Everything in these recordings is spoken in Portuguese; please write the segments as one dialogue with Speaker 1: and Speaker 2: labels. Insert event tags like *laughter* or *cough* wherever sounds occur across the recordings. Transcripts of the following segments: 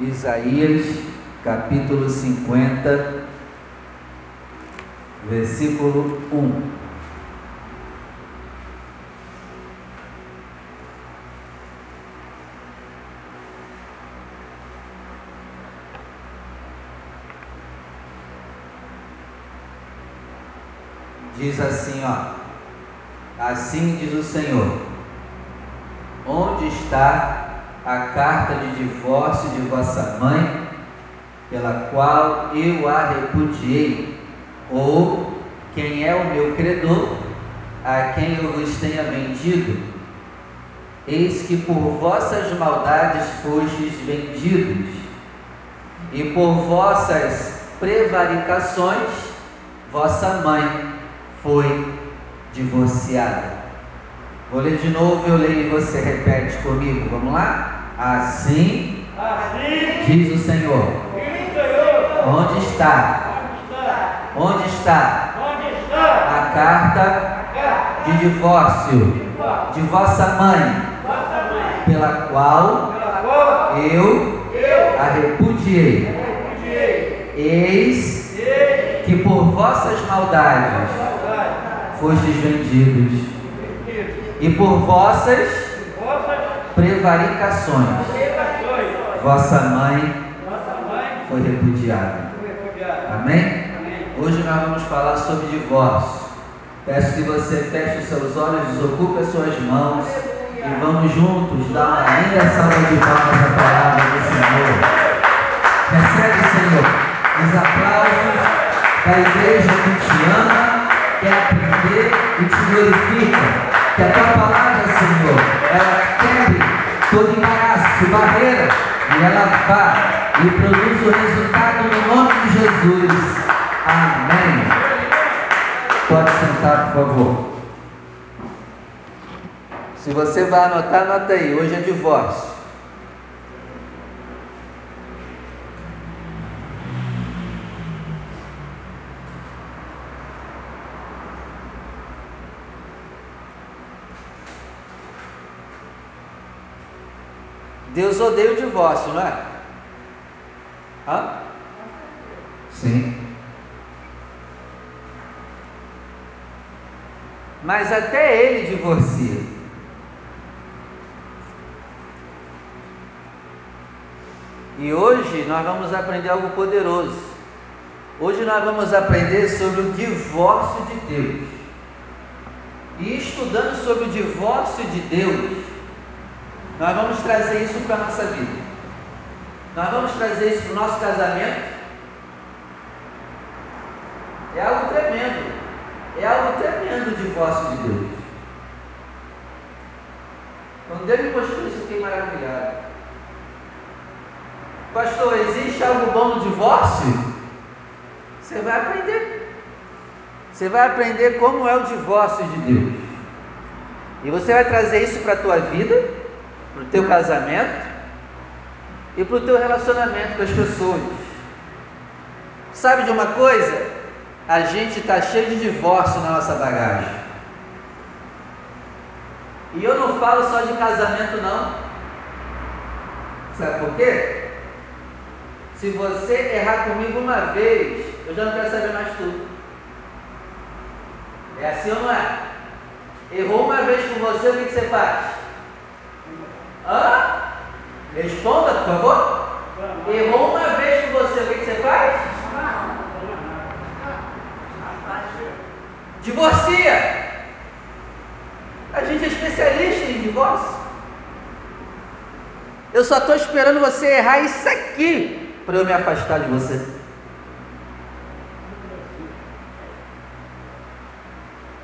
Speaker 1: Isaías capítulo 50, versículo 1. Diz assim, ó. Assim diz o Senhor: Onde está a carta de divórcio de vossa mãe, pela qual eu a repudiei, ou quem é o meu credor, a quem eu vos tenha vendido? Eis que por vossas maldades fostes vendidos, e por vossas prevaricações, vossa mãe foi divorciada. Vou ler de novo, eu leio e você repete comigo. Vamos lá? Assim, assim diz o Senhor. Onde está? Onde está? A carta de divórcio de vossa mãe, pela qual eu a repudiei. Eis que por vossas maldades fostes vendidos, e por vossas prevaricações. Vossa mãe foi repudiada. Amém? Hoje nós vamos falar sobre divórcio. Peço que você feche os seus olhos, desocupe as suas mãos e vamos juntos dar uma linda salva de palmas à palavra do Senhor. Recebe, Senhor, os aplausos da igreja que te ama, quer aprender e te glorifica. Que a tua palavra, Senhor, ela quebre todo embaraço, barreira, e ela vá e produz o resultado no nome de Jesus. Amém. Pode sentar, por favor. Se você vai anotar, anota aí. Hoje é divórcio. Deus odeia o divórcio, não é? Hã? Sim. Mas até ele divorcia. E hoje nós vamos aprender algo poderoso. Hoje nós vamos aprender sobre o divórcio de Deus. E estudando sobre o divórcio de Deus, nós vamos trazer isso para a nossa vida. Nós vamos trazer isso para o nosso casamento. É algo tremendo. É algo tremendo o divórcio de Deus. Quando Deus me mostrou isso, eu fiquei maravilhado. Pastor, existe algo bom no divórcio? Você vai aprender. Você vai aprender como é o divórcio de Deus. E você vai trazer isso para a tua vida para o teu casamento e para o teu relacionamento com as pessoas. Sabe de uma coisa? A gente está cheio de divórcio na nossa bagagem. E eu não falo só de casamento, não. Sabe por quê? Se você errar comigo uma vez, eu já não quero saber mais tudo. É assim ou não é? Errou uma vez com você, o que, você faz? Hã? Responda, por favor. Errou uma vez com você, o que, você faz? Divorcia. A gente é especialista em divórcio. Eu só estou esperando você errar isso aqui para eu me afastar de você.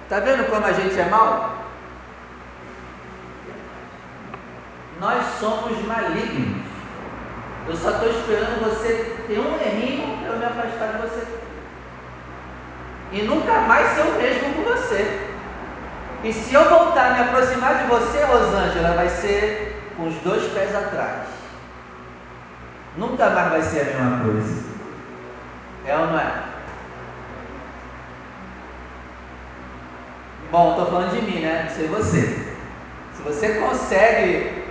Speaker 1: Está vendo como a gente é mal? Nós somos malignos. Eu só estou esperando você ter um errinho para eu me afastar de você. E nunca mais ser o mesmo com você. E se eu voltar a me aproximar de você, Rosângela, vai ser com os dois pés atrás. Nunca mais vai ser a mesma coisa. É ou não é? Bom, estou falando de mim, né? Não sei você. Se você consegue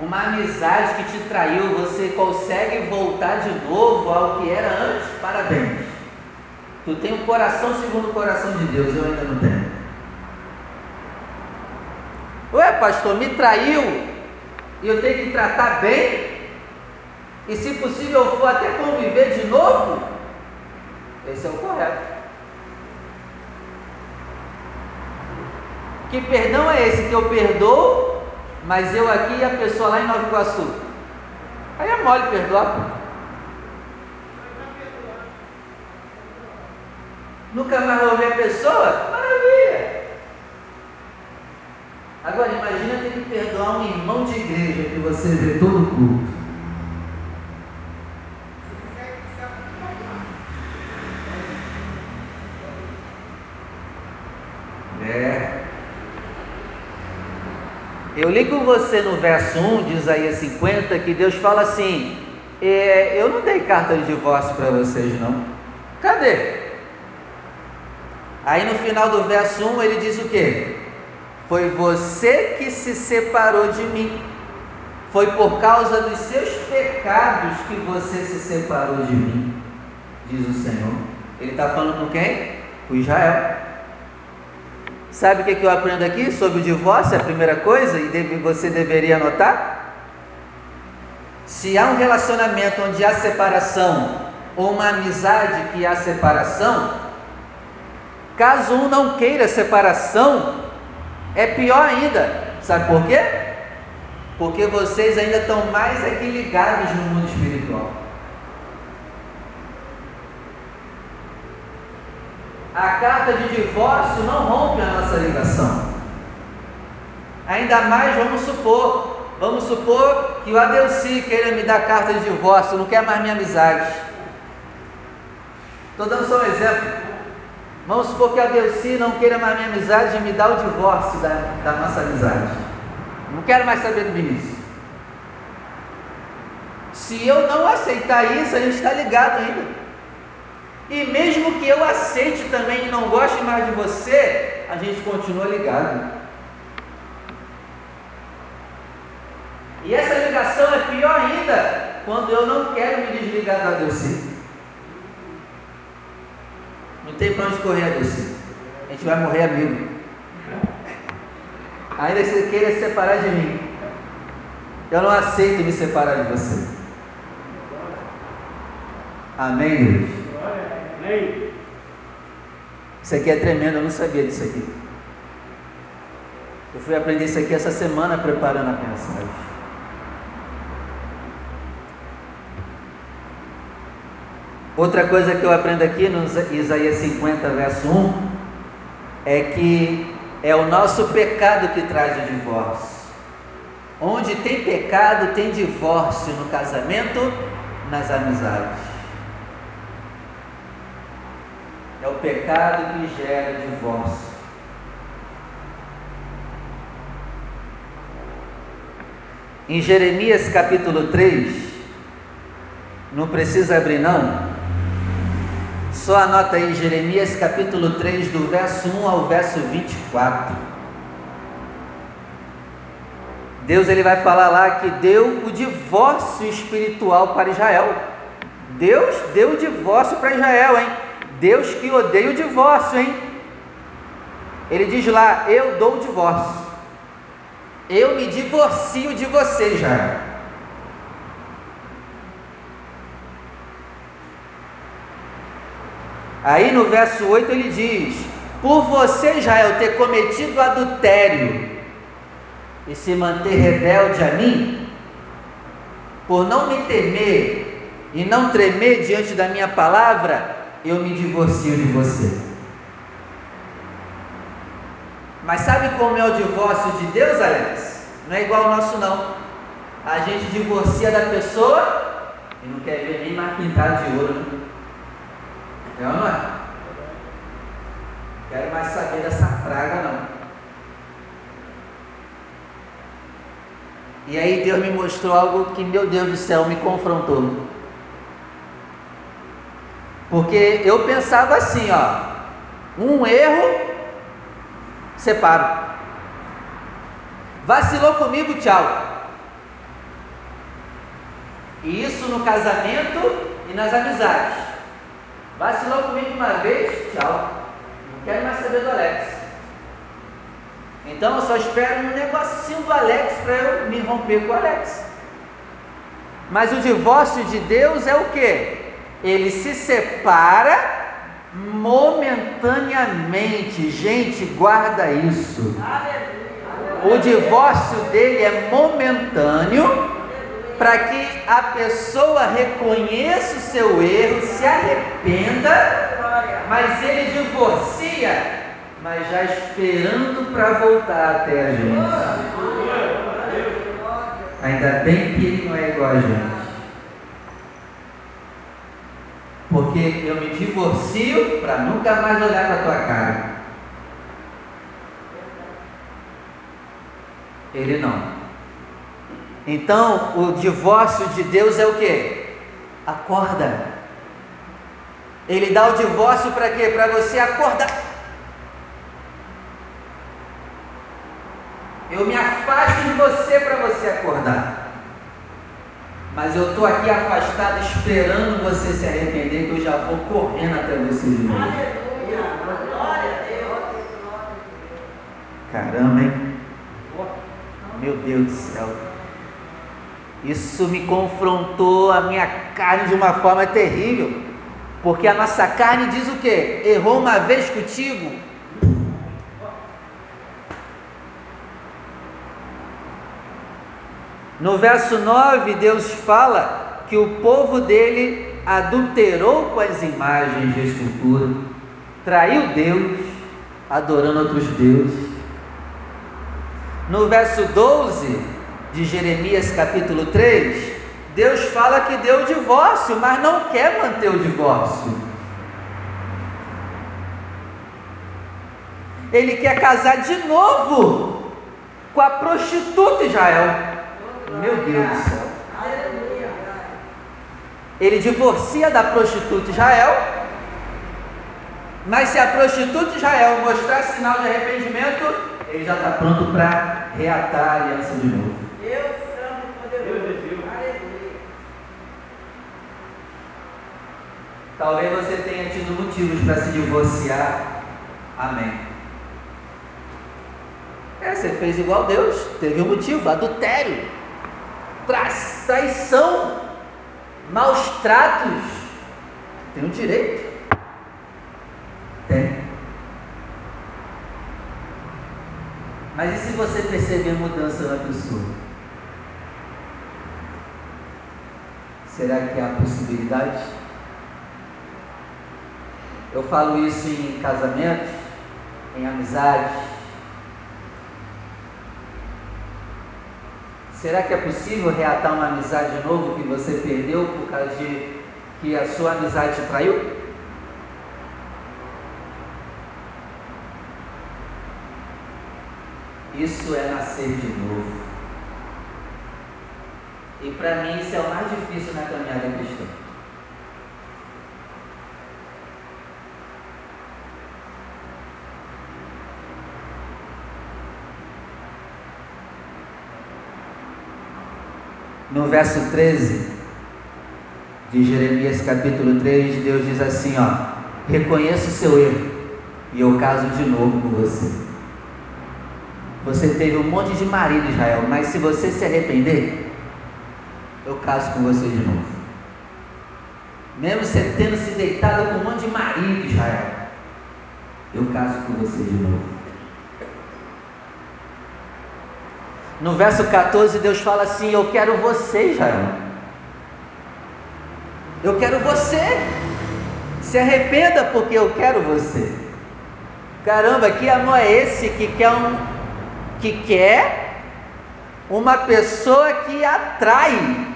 Speaker 1: uma amizade que te traiu, você consegue voltar de novo ao que era antes, parabéns. Tu tem um coração segundo o coração de Deus, eu ainda não tenho. Ué, pastor, me traiu e eu tenho que tratar bem? E se possível eu for até conviver de novo? Esse é o correto. Que perdão é esse que eu perdoo mas eu aqui e a pessoa lá em Nova Iguaçu. Aí é mole perdoar. Nunca mais vou ver a pessoa? Maravilha! Agora imagina ter que perdoar um irmão de igreja que você vê todo culto. Eu li com você no verso 1 de Isaías 50 que Deus fala assim: é, Eu não dei carta de divórcio para vocês, não. Cadê? Aí no final do verso 1 ele diz o que? Foi você que se separou de mim. Foi por causa dos seus pecados que você se separou de mim, diz o Senhor. Ele está falando com quem? Com Israel. Sabe o que, eu aprendo aqui sobre o divórcio? A primeira coisa, e você deveria anotar? Se há um relacionamento onde há separação, ou uma amizade que há separação, caso um não queira separação, é pior ainda. Sabe por quê? Porque vocês ainda estão mais aqui ligados no mundo espiritual. A carta de divórcio não rompe a nossa ligação. Ainda mais, vamos supor, vamos supor que o Adelci queira me dar carta de divórcio, não quer mais minha amizade. Estou dando só um exemplo. Vamos supor que a Adelci não queira mais minha amizade e me dá o divórcio da, da nossa amizade. Não quero mais saber do Vinícius. Se eu não aceitar isso, a gente está ligado ainda. E mesmo que eu aceite também e não goste mais de você, a gente continua ligado. E essa ligação é pior ainda quando eu não quero me desligar da Deus. Não tem para onde correr, Deus. A gente vai morrer amigo. Ainda que você queira se separar de mim, eu não aceito me separar de você. Amém, Deus? Isso aqui é tremendo, eu não sabia disso aqui. Eu fui aprender isso aqui essa semana preparando a mensagem. Outra coisa que eu aprendo aqui no Isaías 50, verso 1, é que é o nosso pecado que traz o divórcio. Onde tem pecado, tem divórcio no casamento, nas amizades. É o pecado que gera divórcio. Em Jeremias capítulo 3, não precisa abrir não. Só anota aí Jeremias capítulo 3, do verso 1 ao verso 24. Deus ele vai falar lá que deu o divórcio espiritual para Israel. Deus deu o divórcio para Israel, hein? Deus que odeia o divórcio, hein? Ele diz lá: Eu dou o divórcio. Eu me divorcio de você, já. Aí no verso 8 ele diz: Por você, Israel, ter cometido adultério e se manter rebelde a mim, por não me temer e não tremer diante da minha palavra, eu me divorcio de você. Mas sabe como é o divórcio de Deus, Alex? Não é igual ao nosso, não. A gente divorcia da pessoa e não quer ver nem mais pintado de ouro. Né? É não é? Quero mais saber dessa praga, não. E aí Deus me mostrou algo que, meu Deus do céu, me confrontou. Porque eu pensava assim, ó, um erro, separo. Vacilou comigo, tchau. E isso no casamento e nas amizades. Vacilou comigo uma vez, tchau. Não quero mais saber do Alex. Então eu só espero um negocinho do Alex para eu me romper com o Alex. Mas o divórcio de Deus é o que? Ele se separa momentaneamente. Gente, guarda isso. O divórcio dele é momentâneo para que a pessoa reconheça o seu erro, se arrependa, mas ele divorcia, mas já esperando para voltar até a gente. Ainda bem que ele não é igual a gente. Porque eu me divorcio para nunca mais olhar para tua cara. Ele não. Então, o divórcio de Deus é o que? Acorda. Ele dá o divórcio para quê? Para você acordar. Eu me afasto de você para você acordar. Mas eu estou aqui afastado esperando você se arrepender, que eu já vou correndo até você de novo. Aleluia! Glória a Deus! Caramba, hein? Meu Deus do céu. Isso me confrontou a minha carne de uma forma terrível. Porque a nossa carne diz o quê? Errou uma vez contigo. No verso 9, Deus fala que o povo dele adulterou com as imagens de escultura, traiu Deus, adorando outros deuses. No verso 12, de Jeremias capítulo 3, Deus fala que deu o divórcio, mas não quer manter o divórcio. Ele quer casar de novo com a prostituta Israel. Meu Deus do céu. Ele divorcia da prostituta Israel, mas se a prostituta Israel mostrar sinal de arrependimento, ele já está pronto para reatar a aliança de novo. Deus Santo Poderoso. Aleluia. Talvez você tenha tido motivos para se divorciar. Amém. É, você fez igual Deus. Teve um motivo: adultério, traição, maus tratos. Tem o um direito. Tem. Mas e se você perceber mudança na pessoa? Será que há possibilidade? Eu falo isso em casamentos, em amizades. Será que é possível reatar uma amizade de novo que você perdeu por causa de que a sua amizade te traiu? Isso é nascer de novo. E para mim isso é o mais difícil na caminhada cristã. No verso 13 de Jeremias capítulo 3, Deus diz assim, ó: Reconheça o seu erro e eu caso de novo com você. Você teve um monte de marido, Israel, mas se você se arrepender, eu caso com você de novo. Mesmo você tendo se deitado com um monte de marido, Israel, eu caso com você de novo. No verso 14, Deus fala assim: Eu quero você, Israel. Eu quero você. Se arrependa porque eu quero você. Caramba, que amor é esse que quer um que quer uma pessoa que atrai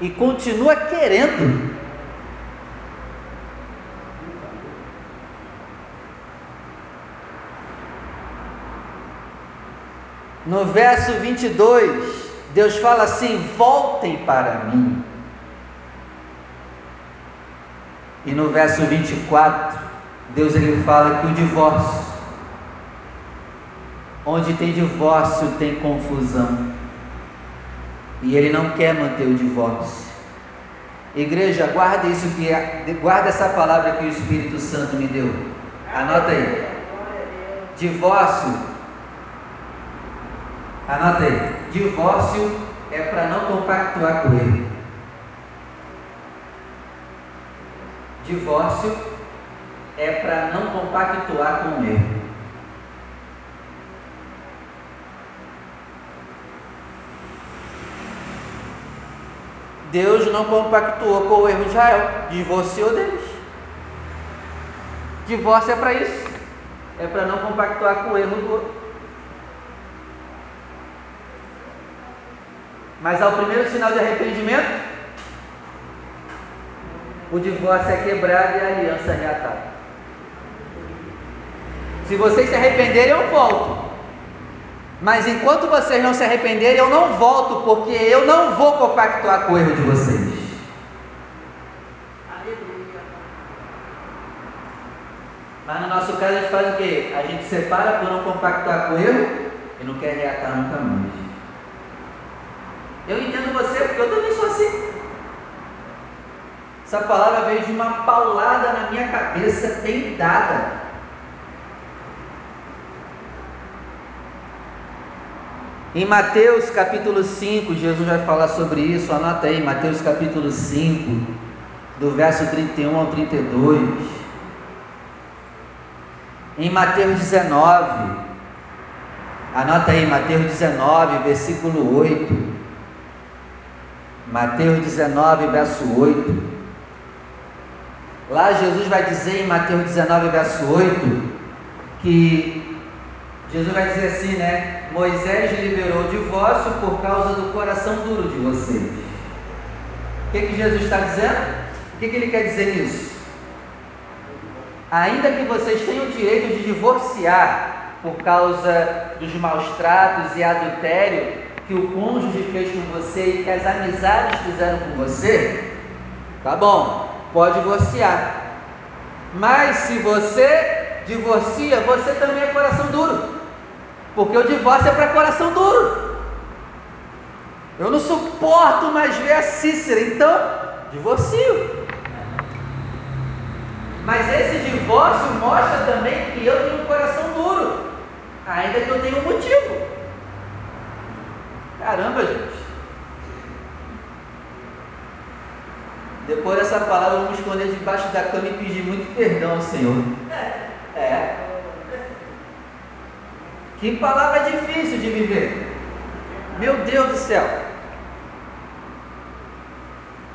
Speaker 1: e continua querendo. No verso 22, Deus fala assim: voltem para mim. E no verso 24, Deus ele fala que o divórcio, onde tem divórcio tem confusão. E ele não quer manter o divórcio. Igreja, guarda isso que guarda essa palavra que o Espírito Santo me deu. Anota aí. Divórcio. Anota aí. Divórcio é para não compactuar com ele. Divórcio é para não compactuar com erro. Deus não compactuou com o erro de Israel, divorciou deles. Divórcio é para isso, é para não compactuar com o erro do outro. Mas ao primeiro sinal de arrependimento, o divórcio é quebrado e a aliança é reatada. Se vocês se arrependerem, eu volto. Mas enquanto vocês não se arrependerem, eu não volto, porque eu não vou compactuar com o erro de vocês. Mas no nosso caso a gente faz o quê? A gente separa por não compactuar com o erro e não quer reatar nunca mais. Eu entendo você, porque eu também sou assim. Essa palavra veio de uma paulada na minha cabeça, bem dada. Em Mateus capítulo 5, Jesus vai falar sobre isso, anota aí, Mateus capítulo 5, do verso 31 ao 32. Em Mateus 19, anota aí, Mateus 19, versículo 8. Mateus 19, verso 8. Lá Jesus vai dizer em Mateus 19, verso 8, que Jesus vai dizer assim, né? Moisés liberou o divórcio por causa do coração duro de vocês. O que, que Jesus está dizendo? O que, que ele quer dizer nisso? Ainda que vocês tenham o direito de divorciar por causa dos maus tratos e adultério que o cônjuge fez com você e que as amizades fizeram com você, tá bom, pode divorciar. Mas se você divorcia, você também é coração duro. Porque o divórcio é para coração duro. Eu não suporto mais ver a Cícera, então divorcio. Mas esse divórcio mostra também que eu tenho um coração duro, ainda que eu tenha um motivo. Caramba, gente. Depois dessa palavra, eu vou me esconder debaixo da cama e pedir muito perdão ao Senhor. É. Que palavra difícil de viver. Meu Deus do céu.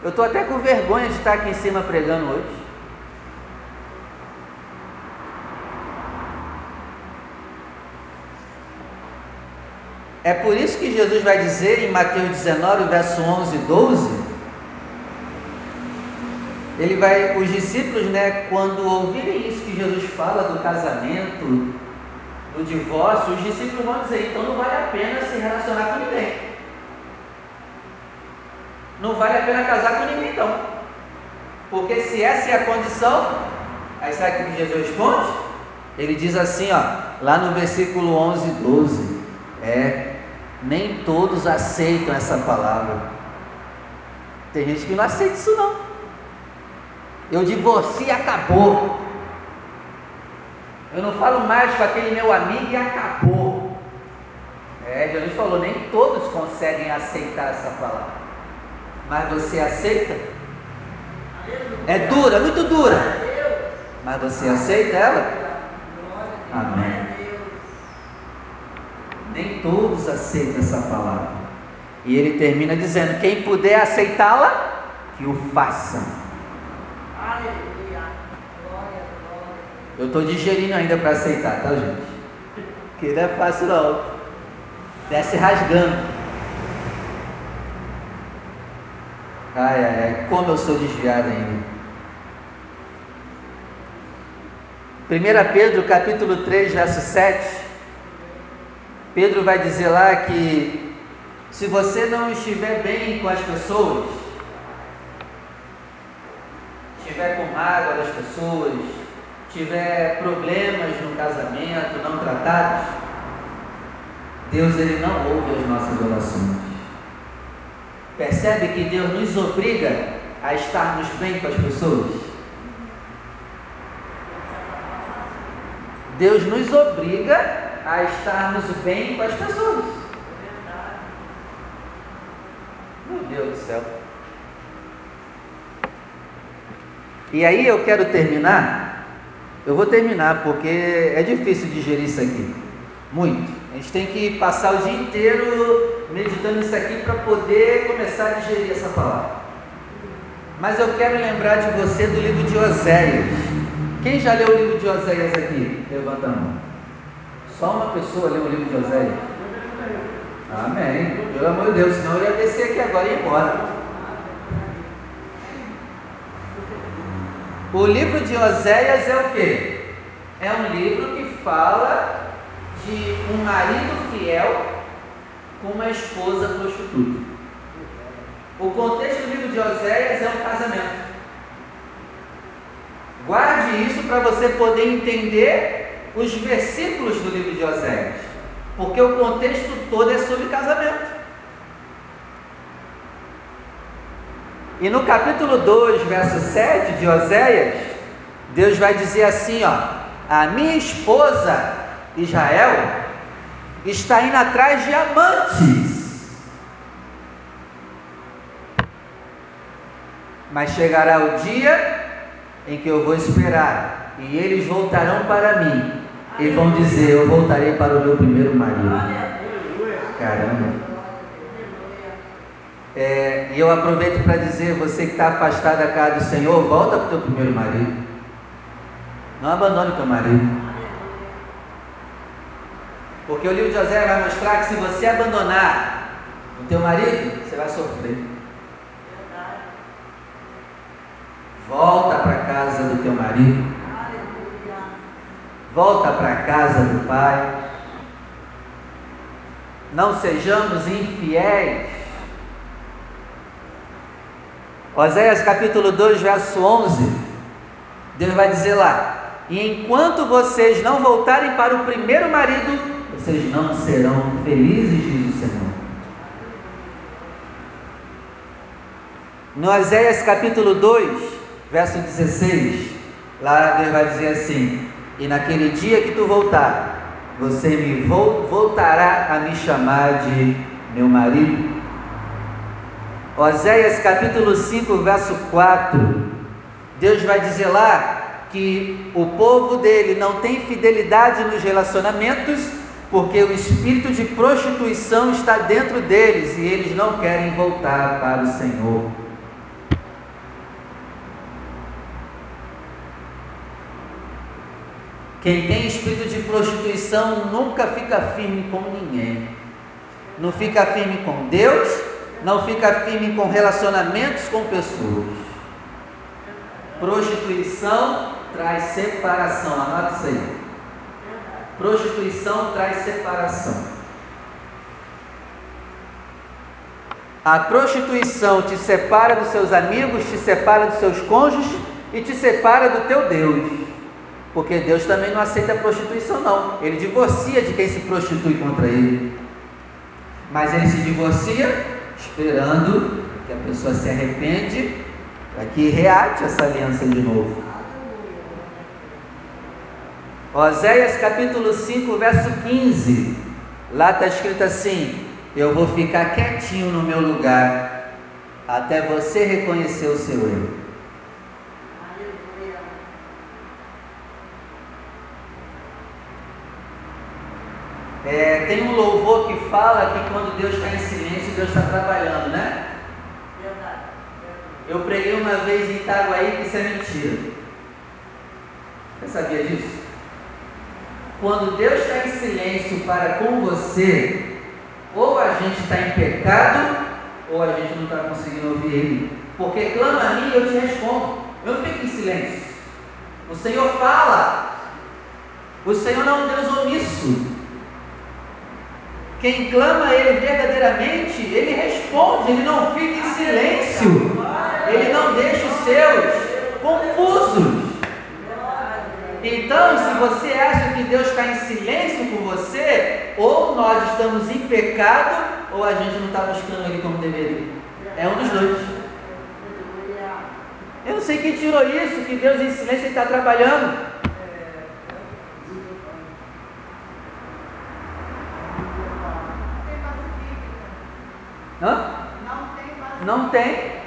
Speaker 1: Eu estou até com vergonha de estar aqui em cima pregando hoje. É por isso que Jesus vai dizer em Mateus 19, verso 11 e 12, ele vai, os discípulos, né, quando ouvirem isso que Jesus fala do casamento, do divórcio, os discípulos vão dizer: então não vale a pena se relacionar com ninguém. Não vale a pena casar com ninguém, então. Porque se essa é a condição, aí sabe o que Jesus responde? Ele diz assim, ó, lá no versículo 11 e 12: É, nem todos aceitam essa palavra. Tem gente que não aceita isso, não. Eu divorcio e acabou. Eu não falo mais com aquele meu amigo e acabou. É, Jesus falou, nem todos conseguem aceitar essa palavra. Mas você aceita? É dura, muito dura. Mas você aceita ela? Amém. Nem todos aceitam essa palavra. E ele termina dizendo: quem puder aceitá-la, que o faça. Eu estou digerindo ainda para aceitar, tá, gente? Que não é fácil não. Desce rasgando. Ai, ai, ai, como eu sou desviado ainda. 1 Pedro capítulo 3, verso 7. Pedro vai dizer lá que se você não estiver bem com as pessoas, estiver com mágoa das pessoas, tiver problemas no casamento não tratados, Deus ele não ouve as nossas orações. Percebe que Deus nos obriga a estarmos bem com as pessoas? Deus nos obriga a estarmos bem com as pessoas. Meu Deus do céu. E aí eu quero terminar. Eu vou terminar porque é difícil digerir isso aqui. Muito. A gente tem que passar o dia inteiro meditando isso aqui para poder começar a digerir essa palavra. Mas eu quero lembrar de você do livro de Oséias. Quem já leu o livro de Oséias aqui? Levanta a mão. Só uma pessoa leu o livro de Oséias? Amém. Pelo amor de Deus, senão eu ia descer aqui agora e ir embora. O livro de Oséias é o que? É um livro que fala de um marido fiel com uma esposa prostituta. O contexto do livro de Oséias é um casamento. Guarde isso para você poder entender os versículos do livro de Oséias, porque o contexto todo é sobre casamento. E no capítulo 2, verso 7 de Oséias, Deus vai dizer assim, ó: "A minha esposa Israel está indo atrás de amantes. Mas chegará o dia em que eu vou esperar, e eles voltarão para mim, e vão dizer: Eu voltarei para o meu primeiro marido. Caramba. É, e eu aproveito para dizer: você que está afastado da casa do Senhor, volta para o teu primeiro marido. Não abandone o teu marido. Porque o livro de José vai mostrar que se você abandonar o teu marido, você vai sofrer. Volta para a casa do teu marido. Volta para a casa do pai. Não sejamos infiéis. Oséias capítulo 2, verso 11. Deus vai dizer lá: E enquanto vocês não voltarem para o primeiro marido, vocês não serão felizes, diz o Senhor. No Oséias capítulo 2, verso 16, lá Deus vai dizer assim: E naquele dia que tu voltar, você me voltará a me chamar de meu marido. Oséias capítulo 5, verso 4, Deus vai dizer lá que o povo dele não tem fidelidade nos relacionamentos porque o espírito de prostituição está dentro deles e eles não querem voltar para o Senhor. Quem tem espírito de prostituição nunca fica firme com ninguém. Não fica firme com Deus, não fica firme com relacionamentos com pessoas. Prostituição traz separação, anota isso aí. Prostituição traz separação. A prostituição te separa dos seus amigos, te separa dos seus cônjuges e te separa do teu Deus. Porque Deus também não aceita a prostituição, não. Ele divorcia de quem se prostitui contra ele. Mas ele se divorcia esperando que a pessoa se arrepende para que reate essa aliança de novo. Oséias capítulo 5, verso 15. Lá está escrito assim: Eu vou ficar quietinho no meu lugar, até você reconhecer o seu erro. É, tem um louvor que fala que quando Deus está em silêncio, Deus está trabalhando, né? Eu preguei uma vez em Itaguaí que isso é mentira. Você sabia disso? Quando Deus está em silêncio para com você, ou a gente está em pecado, ou a gente não está conseguindo ouvir Ele. Porque clama a mim e eu te respondo. Eu não fico em silêncio. O Senhor fala. O Senhor não é um Deus omisso. Quem clama a Ele verdadeiramente, Ele responde, Ele não fica em silêncio. Ele não deixa os seus confusos. Então, se você acha que Deus está em silêncio com você, ou nós estamos em pecado, ou a gente não está buscando Ele como deveria. É um dos dois. Eu não sei quem tirou isso, que Deus em silêncio está trabalhando. Hã? Não tem.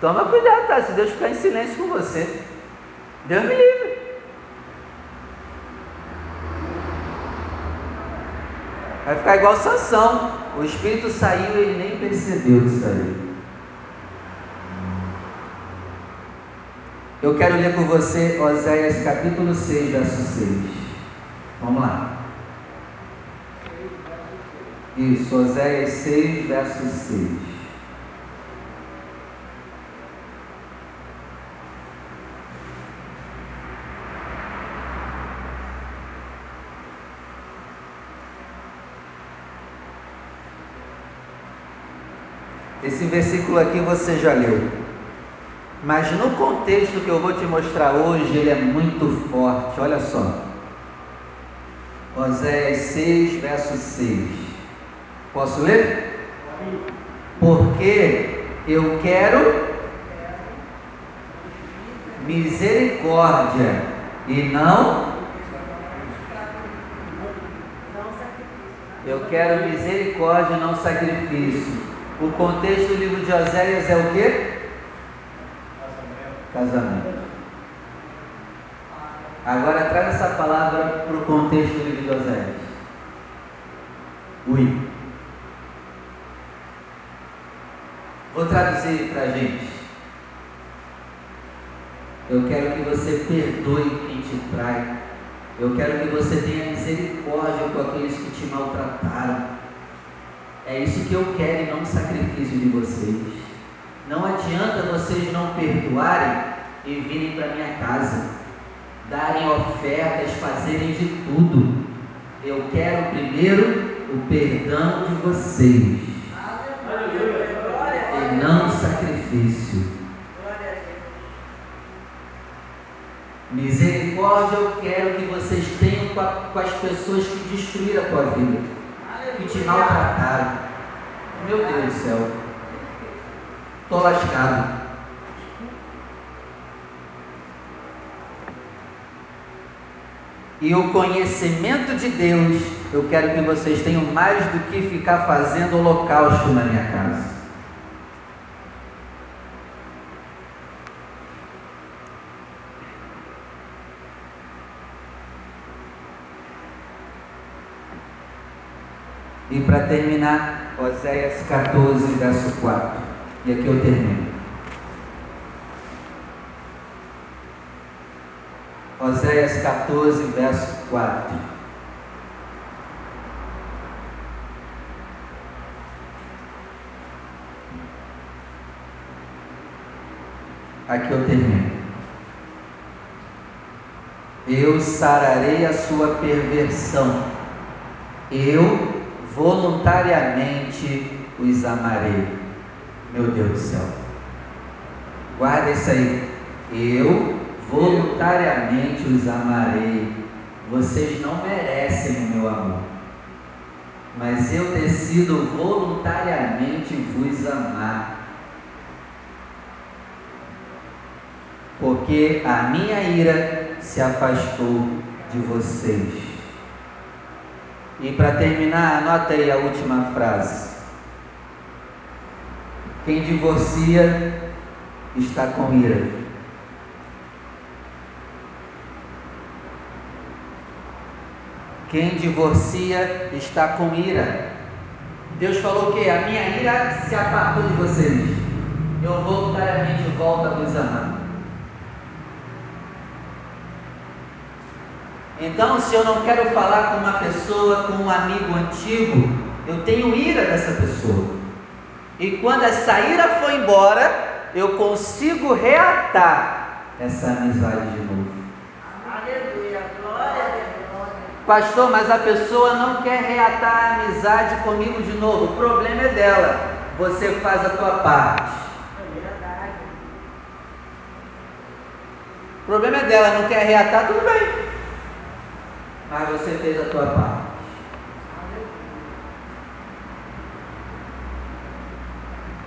Speaker 1: Toma cuidado, tá? Se Deus ficar em silêncio com você, Deus me livre. Vai ficar igual Sansão. O espírito saiu e ele nem percebeu que saiu. Eu quero ler com você Oséias capítulo 6, verso 6. Vamos lá. Isso, Oséias 6, verso 6. Esse versículo aqui você já leu. Mas no contexto que eu vou te mostrar hoje, ele é muito forte. Olha só. Oséias 6, verso 6. Posso ler? Porque eu quero misericórdia e não Eu quero misericórdia e não sacrifício. O contexto do livro de Oséias é o que? Casamento. Agora traz essa palavra para o contexto do livro de Oséias. Ui. Vou traduzir para a gente. Eu quero que você perdoe quem te trai. Eu quero que você tenha misericórdia com aqueles que te maltrataram. É isso que eu quero e não sacrifício de vocês. Não adianta vocês não perdoarem e virem para minha casa, darem ofertas, fazerem de tudo. Eu quero primeiro o perdão de vocês. E não sacrifício. Misericórdia eu quero que vocês tenham com, a, com as pessoas que destruíram a tua vida que te maltrataram. Meu Deus do céu. Estou lascado. E o conhecimento de Deus, eu quero que vocês tenham mais do que ficar fazendo holocausto na minha casa. E para terminar, Oséias 14, verso 4. E aqui eu termino. Oséias 14, verso 4. Aqui eu termino. Eu sararei a sua perversão. Eu voluntariamente os amarei. Meu Deus do céu. Guarda isso aí. Eu voluntariamente os amarei. Vocês não merecem o meu amor. Mas eu decido voluntariamente vos amar. Porque a minha ira se afastou de vocês. E para terminar, anota aí a última frase. Quem divorcia está com ira. Quem divorcia está com ira. Deus falou que a minha ira se apartou de vocês. Eu voluntariamente volto a vos amar. Então, se eu não quero falar com uma pessoa, com um amigo antigo, eu tenho ira dessa pessoa. E quando essa ira for embora, eu consigo reatar essa amizade de novo. Aleluia, glória a Deus. Pastor, mas a pessoa não quer reatar a amizade comigo de novo. O problema é dela. Você faz a tua parte. O problema é dela, não quer reatar, tudo bem. mas você fez a tua parte.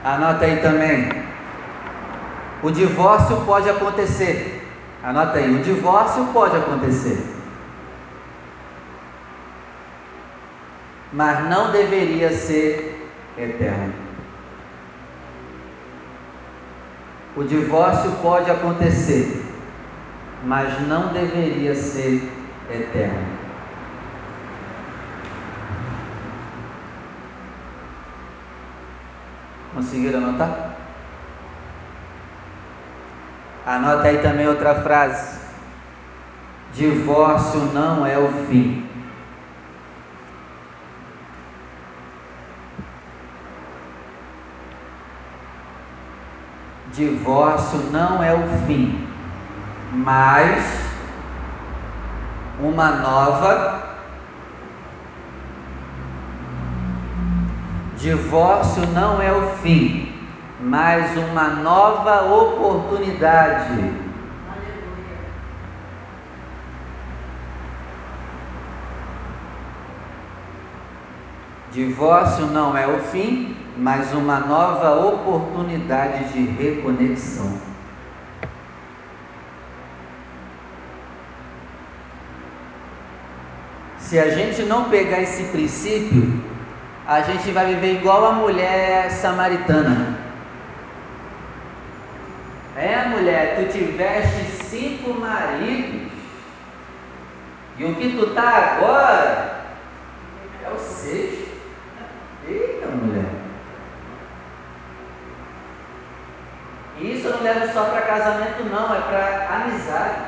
Speaker 1: Anota aí também. O divórcio pode acontecer. Anota aí, o divórcio pode acontecer. Mas não deveria ser eterno. O divórcio pode acontecer, mas não deveria ser eterno. Conseguiram anotar? Anota aí também outra frase. Divórcio não é o fim. Divórcio não é o fim, mas uma nova divórcio não é o fim, mas uma nova oportunidade. Divórcio não é o fim, mas uma nova oportunidade de reconexão. Se a gente não pegar esse princípio, a gente vai viver igual a mulher samaritana. É, mulher, tu tiveste cinco maridos, e o que tu tá agora é o sexto. Mulher. E isso eu não levo só para casamento, não, é para amizade.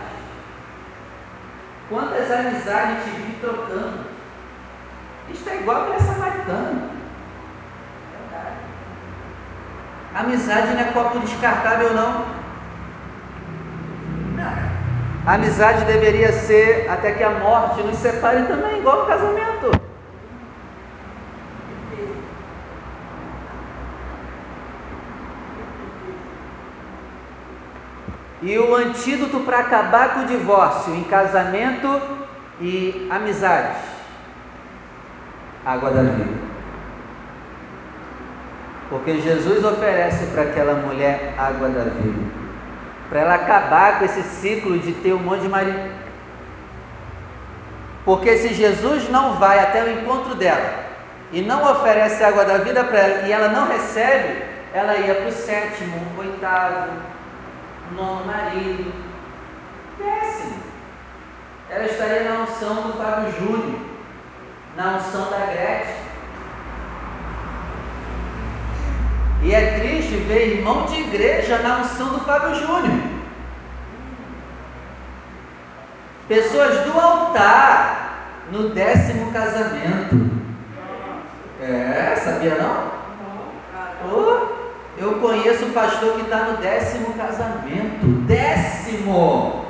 Speaker 1: Quantas amizades a gente vive trocando? Isto é igual a mulher samaritana. Verdade. Amizade não é copo descartável, não. A amizade deveria ser até que a morte nos separe também, igual o casamento. E o antídoto para acabar com o divórcio em casamento e amizade? Água da vida. Porque Jesus oferece para aquela mulher água da vida. Para ela acabar com esse ciclo de ter um monte de marido. Porque se Jesus não vai até o encontro dela e não oferece água da vida para ela e ela não recebe, ela ia para o sétimo, oitavo, nono marido. Péssimo. Ela estaria na unção do Fábio Júnior, na unção da Gretchen. E é triste ver irmão de igreja na unção do Fábio Júnior. Pessoas do altar no décimo casamento. É, sabia não? Oh. Eu conheço um pastor que está no décimo casamento. Décimo!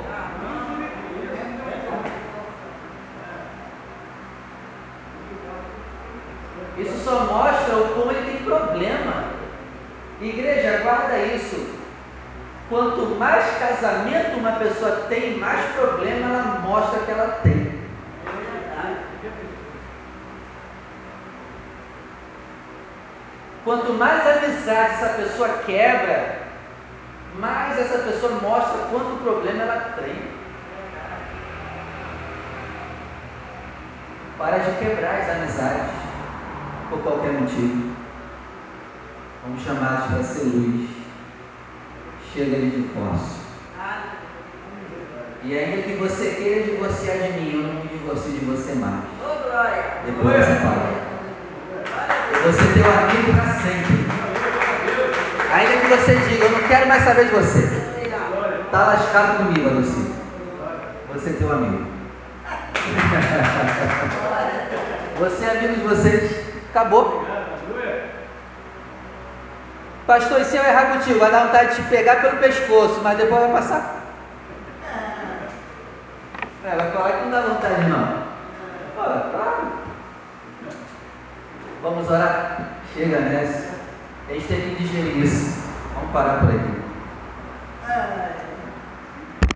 Speaker 1: Isso só mostra o como ele tem problema. Igreja, guarda isso. Quanto mais casamento uma pessoa tem, mais problema ela mostra que ela tem. Quanto mais amizade essa pessoa quebra, mais essa pessoa mostra quanto problema ela tem. Para de quebrar as amizades por qualquer motivo. Vamos chamar para ser luz. Chega de divórcio. E ainda que você queira divorciar de mim, eu não me divorcio de você mais. Depois dessa palavra. Você é teu amigo para sempre. Ainda que você diga, eu não quero mais saber de você. Está lascado comigo, Luci. Você é teu amigo. *laughs* Você é amigo de vocês. Acabou. Pastor, e se eu errar contigo? Vai dar vontade de te pegar pelo pescoço, mas depois vai passar. É, vai falar que não dá vontade não. Vamos orar? Chega nessa. A gente tem que digerir isso. Vamos parar por aqui. Ah.